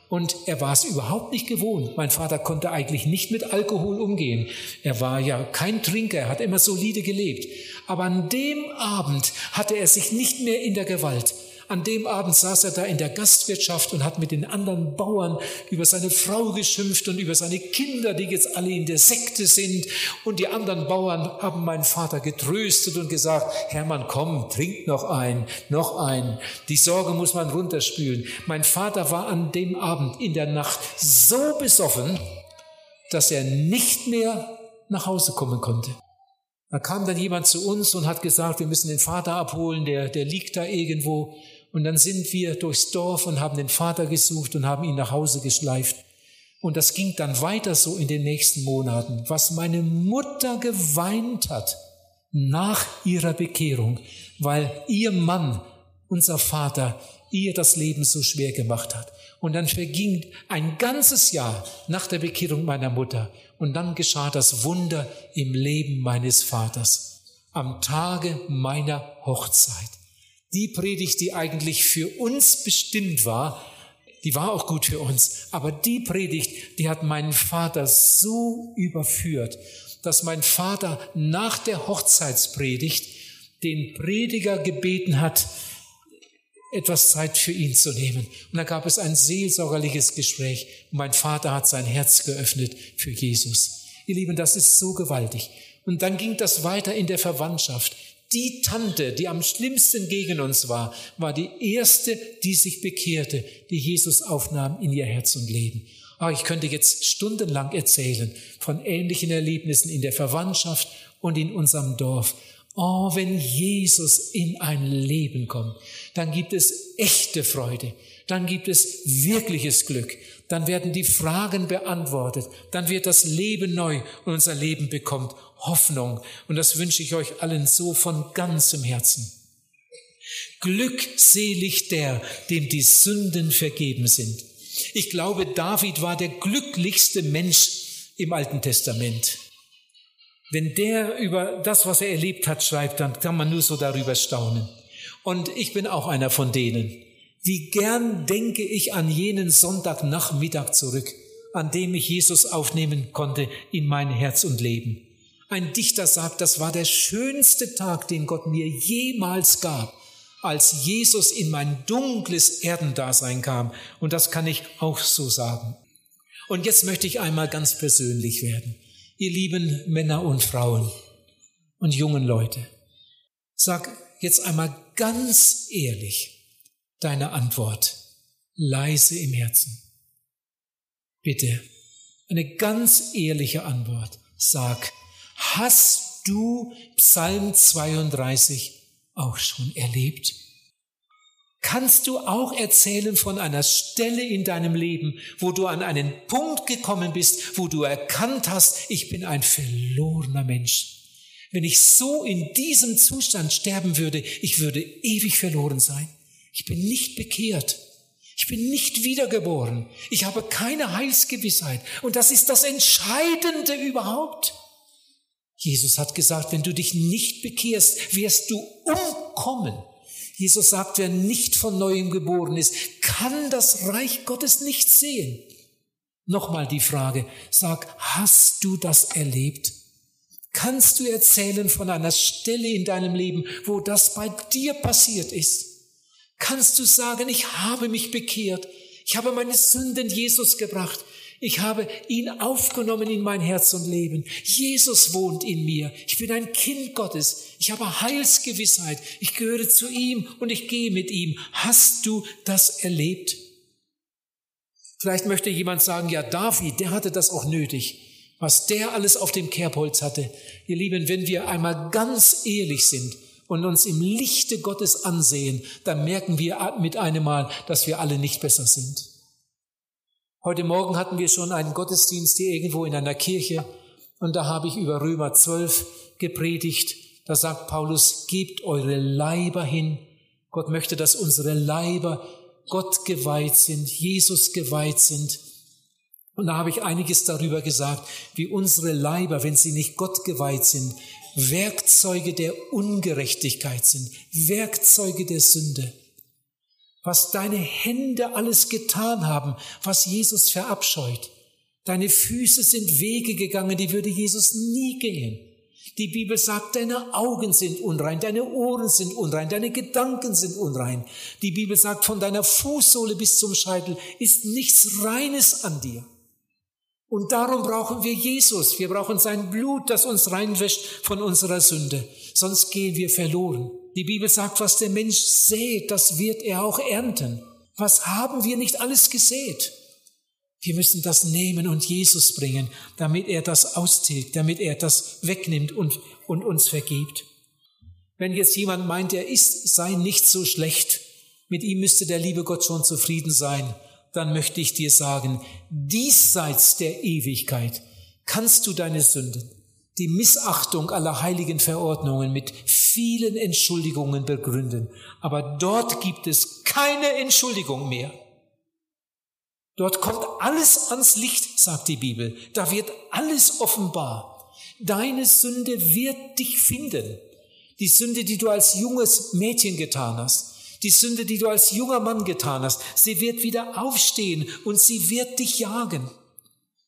[SPEAKER 2] Und er war es überhaupt nicht gewohnt. Mein Vater konnte eigentlich nicht mit Alkohol umgehen. Er war ja kein Trinker, er hat immer solide gelebt. Aber an dem Abend hatte er sich nicht mehr in der Gewalt. An dem Abend saß er da in der Gastwirtschaft und hat mit den anderen Bauern über seine Frau geschimpft und über seine Kinder, die jetzt alle in der Sekte sind. Und die anderen Bauern haben meinen Vater getröstet und gesagt, Hermann, komm, trink noch ein, noch ein. Die Sorge muss man runterspülen. Mein Vater war an dem Abend in der Nacht so besoffen, dass er nicht mehr nach Hause kommen konnte. Da kam dann jemand zu uns und hat gesagt, wir müssen den Vater abholen, der, der liegt da irgendwo. Und dann sind wir durchs Dorf und haben den Vater gesucht und haben ihn nach Hause geschleift. Und das ging dann weiter so in den nächsten Monaten. Was meine Mutter geweint hat nach ihrer Bekehrung, weil ihr Mann, unser Vater, ihr das Leben so schwer gemacht hat. Und dann verging ein ganzes Jahr nach der Bekehrung meiner Mutter. Und dann geschah das Wunder im Leben meines Vaters. Am Tage meiner Hochzeit die Predigt, die eigentlich für uns bestimmt war, die war auch gut für uns, aber die Predigt, die hat meinen Vater so überführt, dass mein Vater nach der Hochzeitspredigt den Prediger gebeten hat, etwas Zeit für ihn zu nehmen. Und da gab es ein seelsorgerliches Gespräch. Und mein Vater hat sein Herz geöffnet für Jesus. Ihr Lieben, das ist so gewaltig. Und dann ging das weiter in der Verwandtschaft. Die Tante, die am schlimmsten gegen uns war, war die erste, die sich bekehrte, die Jesus aufnahm in ihr Herz und Leben. Ah, ich könnte jetzt stundenlang erzählen von ähnlichen Erlebnissen in der Verwandtschaft und in unserem Dorf. Oh, wenn Jesus in ein Leben kommt, dann gibt es echte Freude, dann gibt es wirkliches Glück, dann werden die Fragen beantwortet, dann wird das Leben neu und unser Leben bekommt Hoffnung. Und das wünsche ich euch allen so von ganzem Herzen. Glückselig der, dem die Sünden vergeben sind. Ich glaube, David war der glücklichste Mensch im Alten Testament. Wenn der über das, was er erlebt hat, schreibt, dann kann man nur so darüber staunen. Und ich bin auch einer von denen. Wie gern denke ich an jenen Sonntagnachmittag zurück, an dem ich Jesus aufnehmen konnte in mein Herz und Leben. Ein Dichter sagt, das war der schönste Tag, den Gott mir jemals gab, als Jesus in mein dunkles Erdendasein kam. Und das kann ich auch so sagen. Und jetzt möchte ich einmal ganz persönlich werden. Ihr lieben Männer und Frauen und jungen Leute, sag jetzt einmal ganz ehrlich deine Antwort, leise im Herzen. Bitte, eine ganz ehrliche Antwort. Sag, Hast du Psalm 32 auch schon erlebt? Kannst du auch erzählen von einer Stelle in deinem Leben, wo du an einen Punkt gekommen bist, wo du erkannt hast, ich bin ein verlorener Mensch. Wenn ich so in diesem Zustand sterben würde, ich würde ewig verloren sein. Ich bin nicht bekehrt. Ich bin nicht wiedergeboren. Ich habe keine Heilsgewissheit. Und das ist das Entscheidende überhaupt. Jesus hat gesagt, wenn du dich nicht bekehrst, wirst du umkommen. Jesus sagt, wer nicht von neuem geboren ist, kann das Reich Gottes nicht sehen. Nochmal die Frage, sag, hast du das erlebt? Kannst du erzählen von einer Stelle in deinem Leben, wo das bei dir passiert ist? Kannst du sagen, ich habe mich bekehrt, ich habe meine Sünden Jesus gebracht, ich habe ihn aufgenommen in mein Herz und Leben. Jesus wohnt in mir. Ich bin ein Kind Gottes. Ich habe Heilsgewissheit. Ich gehöre zu ihm und ich gehe mit ihm. Hast du das erlebt? Vielleicht möchte jemand sagen, ja, David, der hatte das auch nötig. Was der alles auf dem Kerbholz hatte. Ihr Lieben, wenn wir einmal ganz ehrlich sind, und uns im Lichte Gottes ansehen, dann merken wir mit einem Mal, dass wir alle nicht besser sind. Heute Morgen hatten wir schon einen Gottesdienst hier irgendwo in einer Kirche und da habe ich über Römer 12 gepredigt. Da sagt Paulus, gebt eure Leiber hin. Gott möchte, dass unsere Leiber Gott geweiht sind, Jesus geweiht sind. Und da habe ich einiges darüber gesagt, wie unsere Leiber, wenn sie nicht Gott geweiht sind, Werkzeuge der Ungerechtigkeit sind, Werkzeuge der Sünde. Was deine Hände alles getan haben, was Jesus verabscheut. Deine Füße sind Wege gegangen, die würde Jesus nie gehen. Die Bibel sagt, deine Augen sind unrein, deine Ohren sind unrein, deine Gedanken sind unrein. Die Bibel sagt, von deiner Fußsohle bis zum Scheitel ist nichts Reines an dir. Und darum brauchen wir Jesus. Wir brauchen sein Blut, das uns reinwäscht von unserer Sünde. Sonst gehen wir verloren. Die Bibel sagt, was der Mensch sät, das wird er auch ernten. Was haben wir nicht alles gesät? Wir müssen das nehmen und Jesus bringen, damit er das austilgt, damit er das wegnimmt und, und uns vergibt. Wenn jetzt jemand meint, er ist, sei nicht so schlecht, mit ihm müsste der liebe Gott schon zufrieden sein, dann möchte ich dir sagen, diesseits der Ewigkeit kannst du deine Sünden, die Missachtung aller heiligen Verordnungen mit vielen Entschuldigungen begründen. Aber dort gibt es keine Entschuldigung mehr. Dort kommt alles ans Licht, sagt die Bibel. Da wird alles offenbar. Deine Sünde wird dich finden. Die Sünde, die du als junges Mädchen getan hast, die Sünde, die du als junger Mann getan hast, sie wird wieder aufstehen und sie wird dich jagen.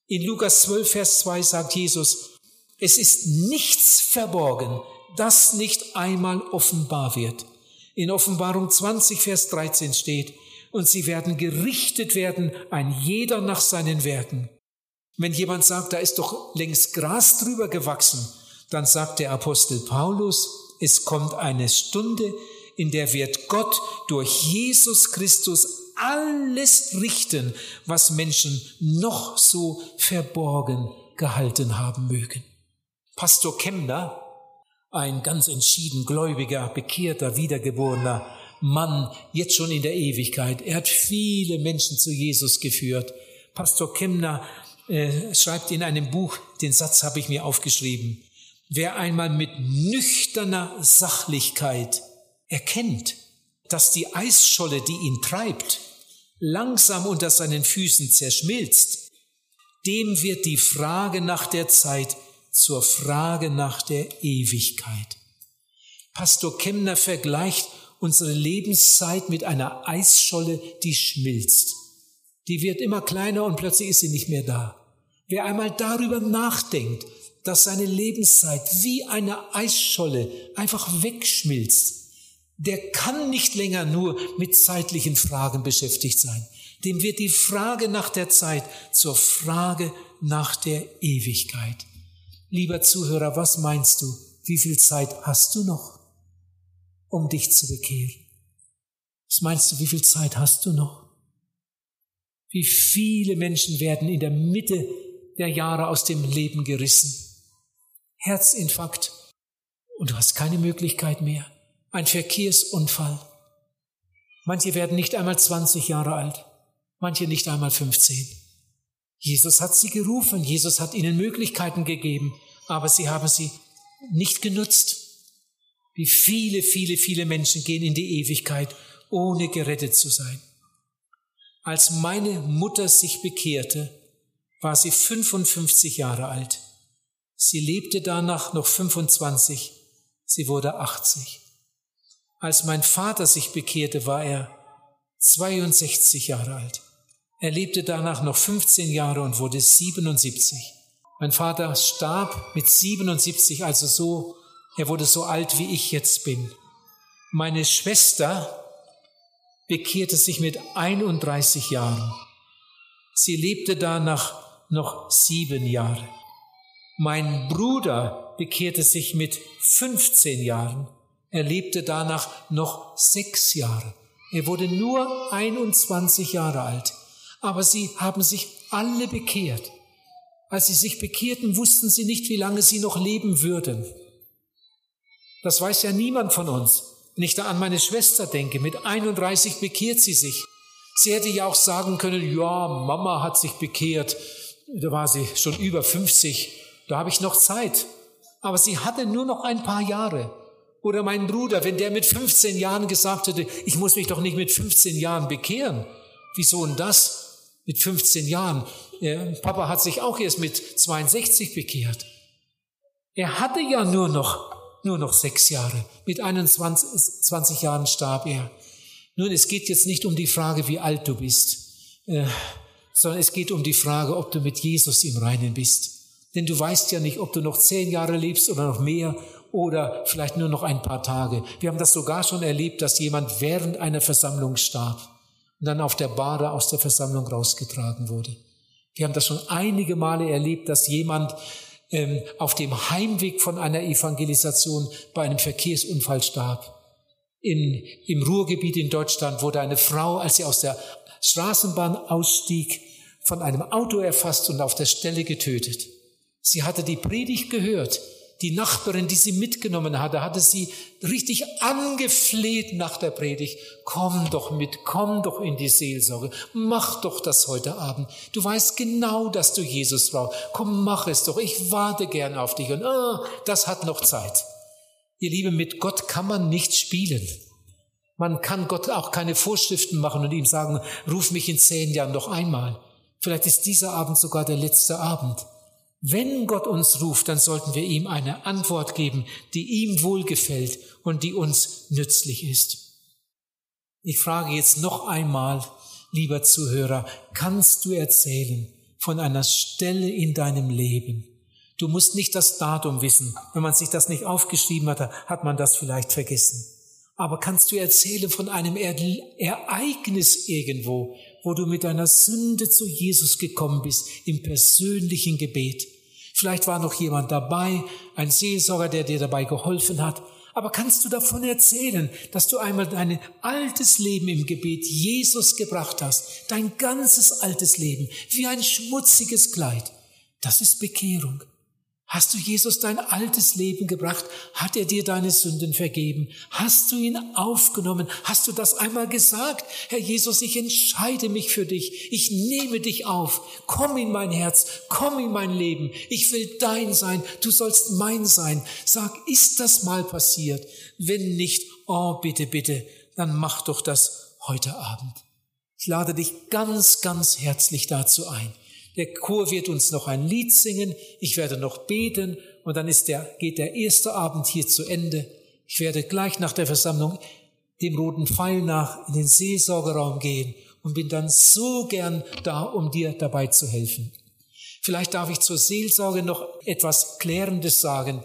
[SPEAKER 2] In Lukas 12, Vers 2 sagt Jesus, es ist nichts verborgen, das nicht einmal offenbar wird. In Offenbarung 20, Vers 13 steht, und sie werden gerichtet werden, ein jeder nach seinen Werken. Wenn jemand sagt, da ist doch längst Gras drüber gewachsen, dann sagt der Apostel Paulus, es kommt eine Stunde, in der wird Gott durch Jesus Christus alles richten, was Menschen noch so verborgen gehalten haben mögen. Pastor Kemner, ein ganz entschieden gläubiger, bekehrter, wiedergeborener Mann, jetzt schon in der Ewigkeit. Er hat viele Menschen zu Jesus geführt. Pastor Kemner äh, schreibt in einem Buch, den Satz habe ich mir aufgeschrieben, wer einmal mit nüchterner Sachlichkeit erkennt, dass die Eisscholle, die ihn treibt, langsam unter seinen Füßen zerschmilzt, dem wird die Frage nach der Zeit zur Frage nach der Ewigkeit. Pastor Kemner vergleicht unsere Lebenszeit mit einer Eisscholle, die schmilzt. Die wird immer kleiner und plötzlich ist sie nicht mehr da. Wer einmal darüber nachdenkt, dass seine Lebenszeit wie eine Eisscholle einfach wegschmilzt, der kann nicht länger nur mit zeitlichen Fragen beschäftigt sein. Dem wird die Frage nach der Zeit zur Frage nach der Ewigkeit. Lieber Zuhörer, was meinst du? Wie viel Zeit hast du noch, um dich zu bekehren? Was meinst du, wie viel Zeit hast du noch? Wie viele Menschen werden in der Mitte der Jahre aus dem Leben gerissen? Herzinfarkt. Und du hast keine Möglichkeit mehr ein Verkehrsunfall. Manche werden nicht einmal 20 Jahre alt, manche nicht einmal 15. Jesus hat sie gerufen, Jesus hat ihnen Möglichkeiten gegeben, aber sie haben sie nicht genutzt. Wie viele, viele, viele Menschen gehen in die Ewigkeit, ohne gerettet zu sein. Als meine Mutter sich bekehrte, war sie 55 Jahre alt. Sie lebte danach noch 25, sie wurde 80. Als mein Vater sich bekehrte, war er 62 Jahre alt. Er lebte danach noch 15 Jahre und wurde 77. Mein Vater starb mit 77, also so, er wurde so alt, wie ich jetzt bin. Meine Schwester bekehrte sich mit 31 Jahren. Sie lebte danach noch sieben Jahre. Mein Bruder bekehrte sich mit 15 Jahren. Er lebte danach noch sechs Jahre. Er wurde nur 21 Jahre alt. Aber sie haben sich alle bekehrt. Als sie sich bekehrten, wussten sie nicht, wie lange sie noch leben würden. Das weiß ja niemand von uns. Wenn ich da an meine Schwester denke, mit 31 bekehrt sie sich. Sie hätte ja auch sagen können, ja, Mama hat sich bekehrt. Da war sie schon über 50. Da habe ich noch Zeit. Aber sie hatte nur noch ein paar Jahre. Oder mein Bruder, wenn der mit 15 Jahren gesagt hätte, ich muss mich doch nicht mit 15 Jahren bekehren. Wieso denn das? Mit 15 Jahren. Papa hat sich auch erst mit 62 bekehrt. Er hatte ja nur noch, nur noch sechs Jahre. Mit 21 20 Jahren starb er. Nun, es geht jetzt nicht um die Frage, wie alt du bist, äh, sondern es geht um die Frage, ob du mit Jesus im Reinen bist. Denn du weißt ja nicht, ob du noch zehn Jahre lebst oder noch mehr oder vielleicht nur noch ein paar Tage. Wir haben das sogar schon erlebt, dass jemand während einer Versammlung starb und dann auf der Bade aus der Versammlung rausgetragen wurde. Wir haben das schon einige Male erlebt, dass jemand ähm, auf dem Heimweg von einer Evangelisation bei einem Verkehrsunfall starb. In, Im Ruhrgebiet in Deutschland wurde eine Frau, als sie aus der Straßenbahn ausstieg, von einem Auto erfasst und auf der Stelle getötet. Sie hatte die Predigt gehört, die Nachbarin, die sie mitgenommen hatte, hatte sie richtig angefleht nach der Predigt. Komm doch mit, komm doch in die Seelsorge, mach doch das heute Abend. Du weißt genau, dass du Jesus brauchst. Komm, mach es doch, ich warte gern auf dich. Und oh, das hat noch Zeit. Ihr Lieben, mit Gott kann man nicht spielen. Man kann Gott auch keine Vorschriften machen und ihm sagen, ruf mich in zehn Jahren noch einmal. Vielleicht ist dieser Abend sogar der letzte Abend. Wenn Gott uns ruft, dann sollten wir ihm eine Antwort geben, die ihm wohlgefällt und die uns nützlich ist. Ich frage jetzt noch einmal, lieber Zuhörer, kannst du erzählen von einer Stelle in deinem Leben? Du musst nicht das Datum wissen. Wenn man sich das nicht aufgeschrieben hat, hat man das vielleicht vergessen. Aber kannst du erzählen von einem Ereignis irgendwo, wo du mit deiner Sünde zu Jesus gekommen bist, im persönlichen Gebet? Vielleicht war noch jemand dabei, ein Seelsorger, der dir dabei geholfen hat. Aber kannst du davon erzählen, dass du einmal dein altes Leben im Gebet Jesus gebracht hast? Dein ganzes altes Leben, wie ein schmutziges Kleid. Das ist Bekehrung. Hast du Jesus dein altes Leben gebracht? Hat er dir deine Sünden vergeben? Hast du ihn aufgenommen? Hast du das einmal gesagt? Herr Jesus, ich entscheide mich für dich. Ich nehme dich auf. Komm in mein Herz. Komm in mein Leben. Ich will dein sein. Du sollst mein sein. Sag, ist das mal passiert? Wenn nicht, oh bitte, bitte, dann mach doch das heute Abend. Ich lade dich ganz, ganz herzlich dazu ein. Der Chor wird uns noch ein Lied singen. Ich werde noch beten und dann ist der, geht der erste Abend hier zu Ende. Ich werde gleich nach der Versammlung dem roten Pfeil nach in den Seelsorgeraum gehen und bin dann so gern da, um dir dabei zu helfen. Vielleicht darf ich zur Seelsorge noch etwas Klärendes sagen.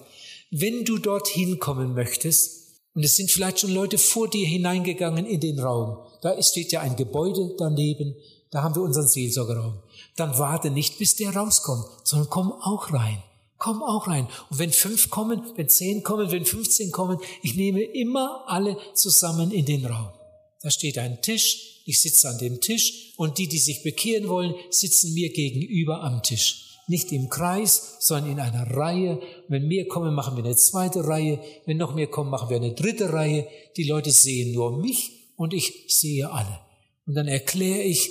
[SPEAKER 2] Wenn du dorthin kommen möchtest, und es sind vielleicht schon Leute vor dir hineingegangen in den Raum, da steht ja ein Gebäude daneben, da haben wir unseren Seelsorgeraum dann warte nicht, bis der rauskommt, sondern komm auch rein. Komm auch rein. Und wenn fünf kommen, wenn zehn kommen, wenn fünfzehn kommen, ich nehme immer alle zusammen in den Raum. Da steht ein Tisch, ich sitze an dem Tisch und die, die sich bekehren wollen, sitzen mir gegenüber am Tisch. Nicht im Kreis, sondern in einer Reihe. Wenn mehr kommen, machen wir eine zweite Reihe. Wenn noch mehr kommen, machen wir eine dritte Reihe. Die Leute sehen nur mich und ich sehe alle. Und dann erkläre ich,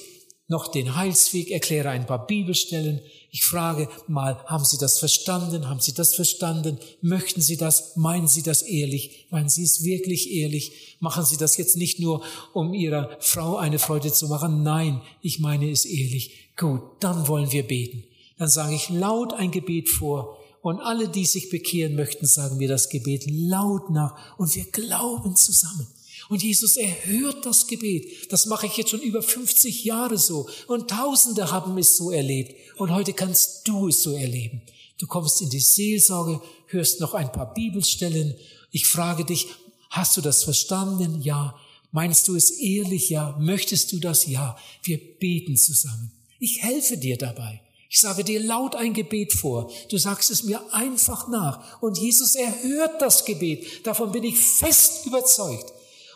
[SPEAKER 2] noch den Heilsweg, erkläre ein paar Bibelstellen. Ich frage mal, haben Sie das verstanden? Haben Sie das verstanden? Möchten Sie das? Meinen Sie das ehrlich? Meinen Sie es wirklich ehrlich? Machen Sie das jetzt nicht nur, um Ihrer Frau eine Freude zu machen? Nein, ich meine es ehrlich. Gut, dann wollen wir beten. Dann sage ich laut ein Gebet vor und alle, die sich bekehren möchten, sagen mir das Gebet laut nach und wir glauben zusammen. Und Jesus erhört das Gebet. Das mache ich jetzt schon über 50 Jahre so. Und Tausende haben es so erlebt. Und heute kannst du es so erleben. Du kommst in die Seelsorge, hörst noch ein paar Bibelstellen. Ich frage dich, hast du das verstanden? Ja. Meinst du es ehrlich? Ja. Möchtest du das? Ja. Wir beten zusammen. Ich helfe dir dabei. Ich sage dir laut ein Gebet vor. Du sagst es mir einfach nach. Und Jesus erhört das Gebet. Davon bin ich fest überzeugt.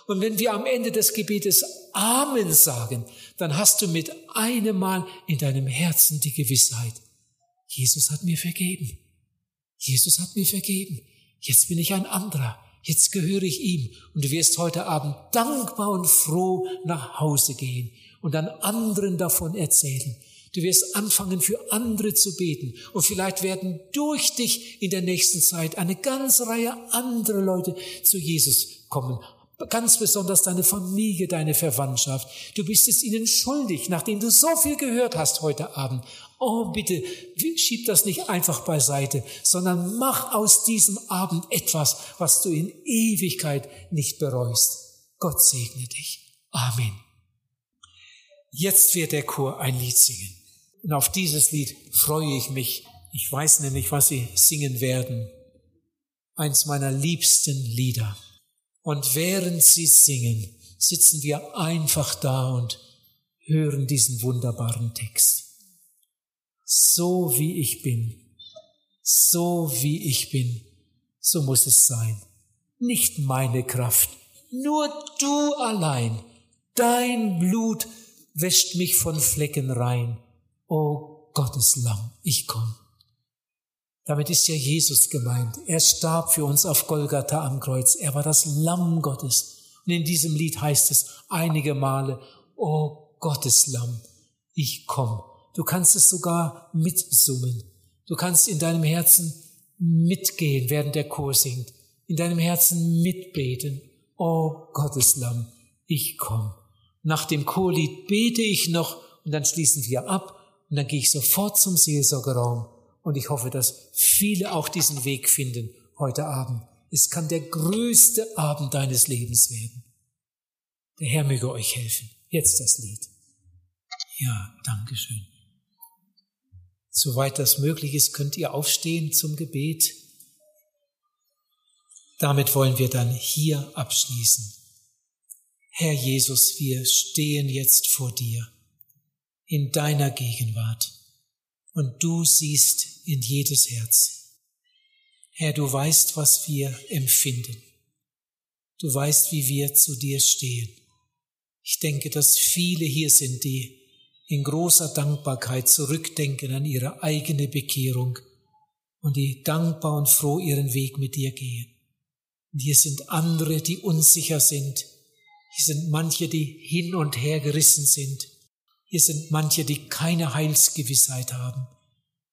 [SPEAKER 2] Und wenn wir am Ende des Gebetes Amen sagen, dann hast du mit einem Mal in deinem Herzen die Gewissheit, Jesus hat mir vergeben. Jesus hat mir vergeben. Jetzt bin ich ein anderer. Jetzt gehöre ich ihm. Und du wirst heute Abend dankbar und froh nach Hause gehen und dann anderen davon erzählen. Du wirst anfangen, für andere zu beten. Und vielleicht werden durch dich in der nächsten Zeit eine ganze Reihe andere Leute zu Jesus kommen ganz besonders deine Familie, deine Verwandtschaft. Du bist es ihnen schuldig, nachdem du so viel gehört hast heute Abend. Oh, bitte, schieb das nicht einfach beiseite, sondern mach aus diesem Abend etwas, was du in Ewigkeit nicht bereust. Gott segne dich. Amen. Jetzt wird der Chor ein Lied singen. Und auf dieses Lied freue ich mich. Ich weiß nämlich, was sie singen werden. Eins meiner liebsten Lieder. Und während sie singen, sitzen wir einfach da und hören diesen wunderbaren Text. So wie ich bin, so wie ich bin, so muss es sein. Nicht meine Kraft, nur du allein. Dein Blut wäscht mich von Flecken rein. O Gottes Lamm, ich komm. Damit ist ja Jesus gemeint. Er starb für uns auf Golgatha am Kreuz. Er war das Lamm Gottes. Und in diesem Lied heißt es einige Male, O Gottes Lamm, ich komm. Du kannst es sogar mitsummen. Du kannst in deinem Herzen mitgehen, während der Chor singt. In deinem Herzen mitbeten. O Gottes Lamm, ich komm. Nach dem Chorlied bete ich noch und dann schließen wir ab und dann gehe ich sofort zum Seelsorgeraum und ich hoffe, dass viele auch diesen Weg finden heute Abend. Es kann der größte Abend deines Lebens werden. Der Herr möge euch helfen. Jetzt das Lied. Ja, Dankeschön. Soweit das möglich ist, könnt ihr aufstehen zum Gebet. Damit wollen wir dann hier abschließen. Herr Jesus, wir stehen jetzt vor dir in deiner Gegenwart und du siehst in jedes Herz. Herr, du weißt, was wir empfinden. Du weißt, wie wir zu dir stehen. Ich denke, dass viele hier sind, die in großer Dankbarkeit zurückdenken an ihre eigene Bekehrung und die dankbar und froh ihren Weg mit dir gehen. Und hier sind andere, die unsicher sind. Hier sind manche, die hin und her gerissen sind. Hier sind manche, die keine Heilsgewissheit haben.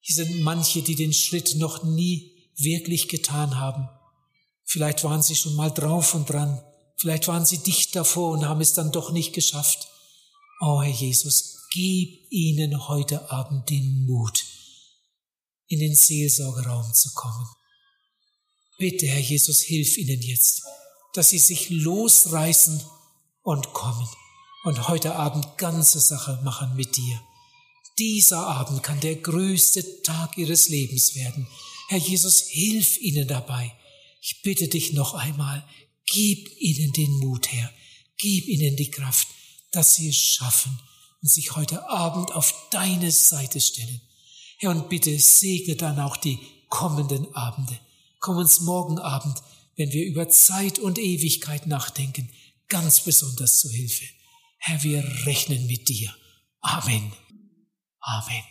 [SPEAKER 2] Hier sind manche, die den Schritt noch nie wirklich getan haben. Vielleicht waren sie schon mal drauf und dran. Vielleicht waren sie dicht davor und haben es dann doch nicht geschafft. Oh Herr Jesus, gib ihnen heute Abend den Mut, in den Seelsorgeraum zu kommen. Bitte, Herr Jesus, hilf ihnen jetzt, dass sie sich losreißen und kommen und heute Abend ganze Sache machen mit dir. Dieser Abend kann der größte Tag ihres Lebens werden. Herr Jesus, hilf ihnen dabei. Ich bitte dich noch einmal, gib ihnen den Mut, Herr. Gib ihnen die Kraft, dass sie es schaffen und sich heute Abend auf deine Seite stellen. Herr, und bitte segne dann auch die kommenden Abende. Komm uns morgen Abend, wenn wir über Zeit und Ewigkeit nachdenken, ganz besonders zu Hilfe. Herr, wir rechnen mit dir. Amen. Amen.